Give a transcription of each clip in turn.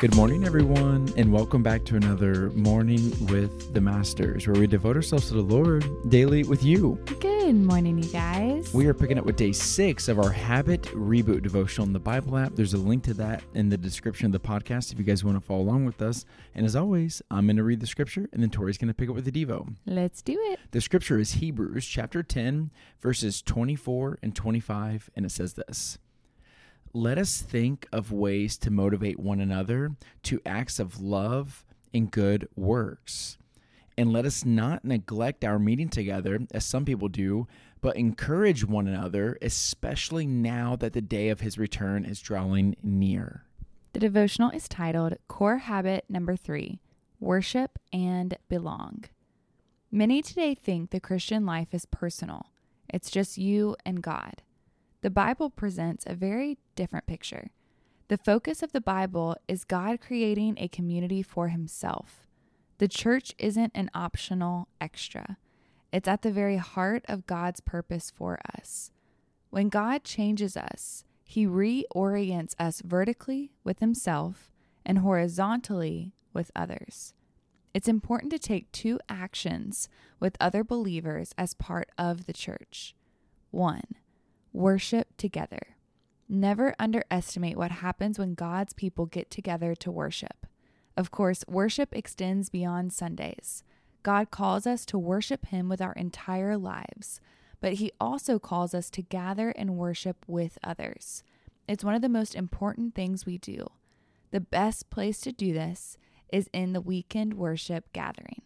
Good morning, everyone, and welcome back to another Morning with the Masters, where we devote ourselves to the Lord daily with you. Good morning, you guys. We are picking up with day six of our Habit Reboot devotional in the Bible app. There's a link to that in the description of the podcast if you guys want to follow along with us. And as always, I'm going to read the scripture, and then Tori's going to pick up with the Devo. Let's do it. The scripture is Hebrews chapter 10, verses 24 and 25, and it says this let us think of ways to motivate one another to acts of love and good works. And let us not neglect our meeting together, as some people do, but encourage one another, especially now that the day of his return is drawing near. The devotional is titled Core Habit Number Three Worship and Belong. Many today think the Christian life is personal, it's just you and God. The Bible presents a very different picture. The focus of the Bible is God creating a community for himself. The church isn't an optional extra, it's at the very heart of God's purpose for us. When God changes us, he reorients us vertically with himself and horizontally with others. It's important to take two actions with other believers as part of the church. One, worship together. Never underestimate what happens when God's people get together to worship. Of course, worship extends beyond Sundays. God calls us to worship Him with our entire lives, but He also calls us to gather and worship with others. It's one of the most important things we do. The best place to do this is in the weekend worship gathering.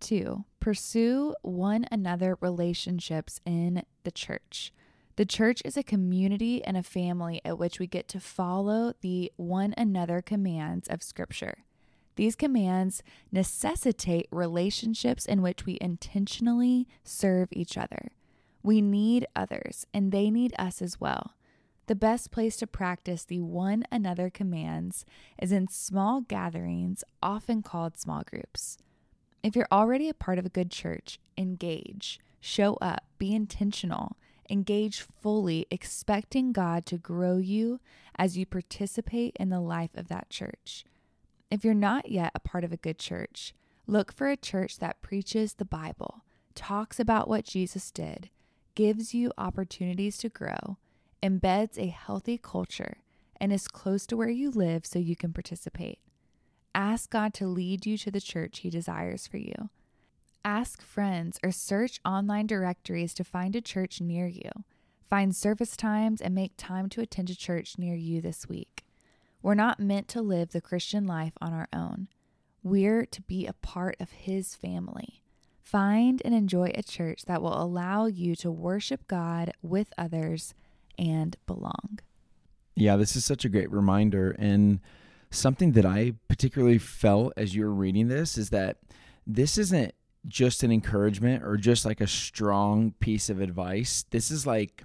Two, pursue one another relationships in the church. The church is a community and a family at which we get to follow the one another commands of Scripture. These commands necessitate relationships in which we intentionally serve each other. We need others, and they need us as well. The best place to practice the one another commands is in small gatherings, often called small groups. If you're already a part of a good church, engage, show up, be intentional Engage fully, expecting God to grow you as you participate in the life of that church. If you're not yet a part of a good church, look for a church that preaches the Bible, talks about what Jesus did, gives you opportunities to grow, embeds a healthy culture, and is close to where you live so you can participate. Ask God to lead you to the church He desires for you. Ask friends or search online directories to find a church near you. Find service times and make time to attend a church near you this week. We're not meant to live the Christian life on our own. We're to be a part of His family. Find and enjoy a church that will allow you to worship God with others and belong. Yeah, this is such a great reminder. And something that I particularly felt as you were reading this is that this isn't just an encouragement or just like a strong piece of advice. This is like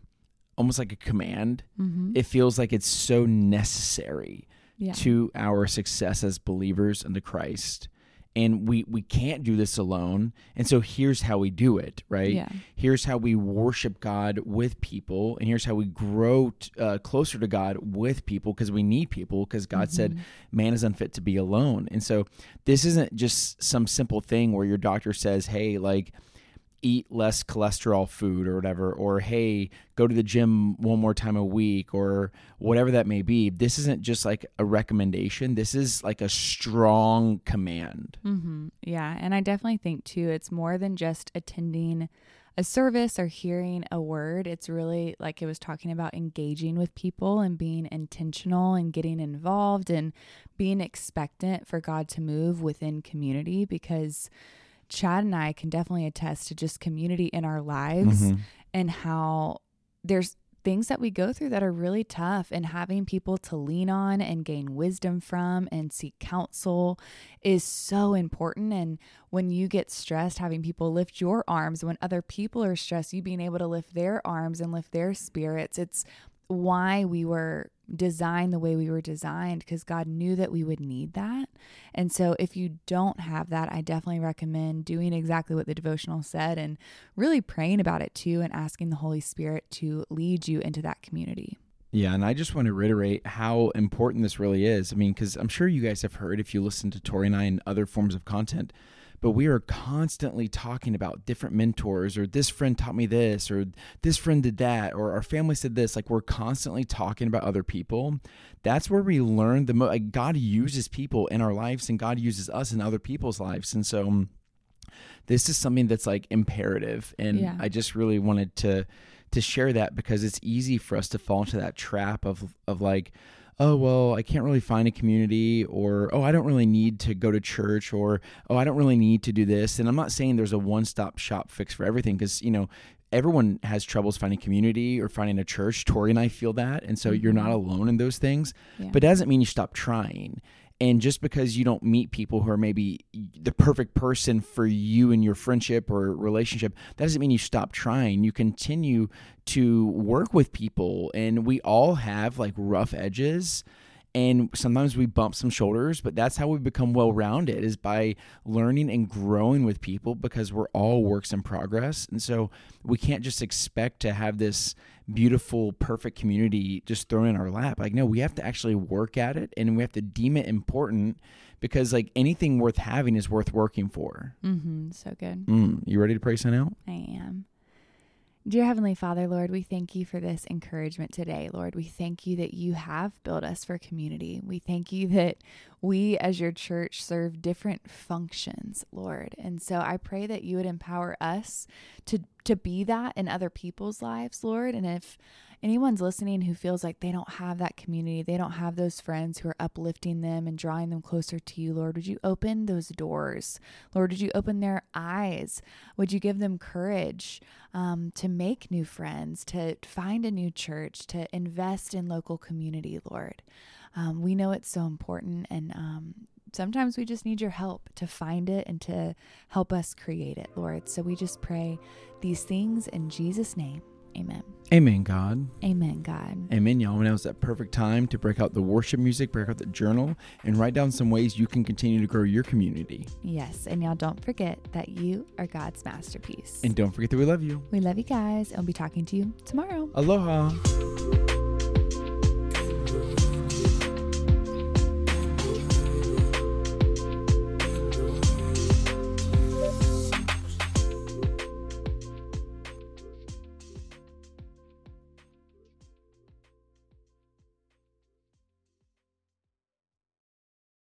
almost like a command. Mm-hmm. It feels like it's so necessary yeah. to our success as believers in the Christ and we we can't do this alone and so here's how we do it right yeah. here's how we worship god with people and here's how we grow t- uh, closer to god with people because we need people because god mm-hmm. said man is unfit to be alone and so this isn't just some simple thing where your doctor says hey like eat less cholesterol food or whatever, or hey, go to the gym one more time a week, or whatever that may be. This isn't just like a recommendation. This is like a strong command. Mm-hmm. Yeah. And I definitely think, too, it's more than just attending a service or hearing a word. It's really like it was talking about engaging with people and being intentional and getting involved and being expectant for God to move within community because Chad and I can definitely attest to just community in our lives mm-hmm. and how there's things that we go through that are really tough and having people to lean on and gain wisdom from and seek counsel is so important and when you get stressed having people lift your arms when other people are stressed you being able to lift their arms and lift their spirits it's why we were designed the way we were designed because God knew that we would need that. And so, if you don't have that, I definitely recommend doing exactly what the devotional said and really praying about it too and asking the Holy Spirit to lead you into that community. Yeah, and I just want to reiterate how important this really is. I mean, because I'm sure you guys have heard if you listen to Tori and I and other forms of content, but we are constantly talking about different mentors or this friend taught me this or this friend did that or our family said this. Like we're constantly talking about other people. That's where we learn the most like god uses people in our lives and god uses us in other people's lives. And so um, this is something that's like imperative and Yeah. i just really wanted to to share that because it's easy for us to fall into that trap of of like oh well i can't really find a community or oh i don't really need to go to church or oh i don't really need to do this. And i'm not saying there's a one-stop shop fix for everything because you know everyone has troubles finding community or finding a church. Tori and i feel that. And so mm-hmm. you're not alone in those things. Yeah. but it doesn't mean you stop trying and just because you don't meet people who are maybe the perfect person for you in your friendship or relationship, that doesn't mean you stop trying. You continue to work with people, and we all have like rough edges. And sometimes we bump some shoulders, but that's how we become well rounded is by learning and growing with people because we're all works in progress. And so we can't just expect to have this beautiful, perfect community just thrown in our lap. Like, no, we have to actually work at it and we have to deem it important because, like, anything worth having is worth working for. mm-hmm. So good. Mm, you ready to pray sign out? I am. Dear Heavenly Father, Lord, we thank you for this encouragement today. Lord, we thank you that you have built us for community. We thank you that we as your church serve different functions, Lord. And so I pray that you would empower us to to be that in other people's lives, Lord. And if anyone's listening who feels like they don't have that community, they don't have those friends who are uplifting them and drawing them closer to you, Lord, would you open those doors? Lord, would you open their eyes? Would you give them courage um, to make new friends, to find a new church, to invest in local community, Lord? Um, we know it's so important, and um, sometimes we just need your help to find it and to help us create it, Lord. So we just pray these things in Jesus' name. Amen. Amen, God. Amen, God. Amen, y'all. Now is that perfect time to break out the worship music, break out the journal, and write down some ways you can continue to grow your community. Yes, and y'all don't forget that you are God's masterpiece. And don't forget that we love you. we love you guys, and we'll be talking to you tomorrow. Aloha.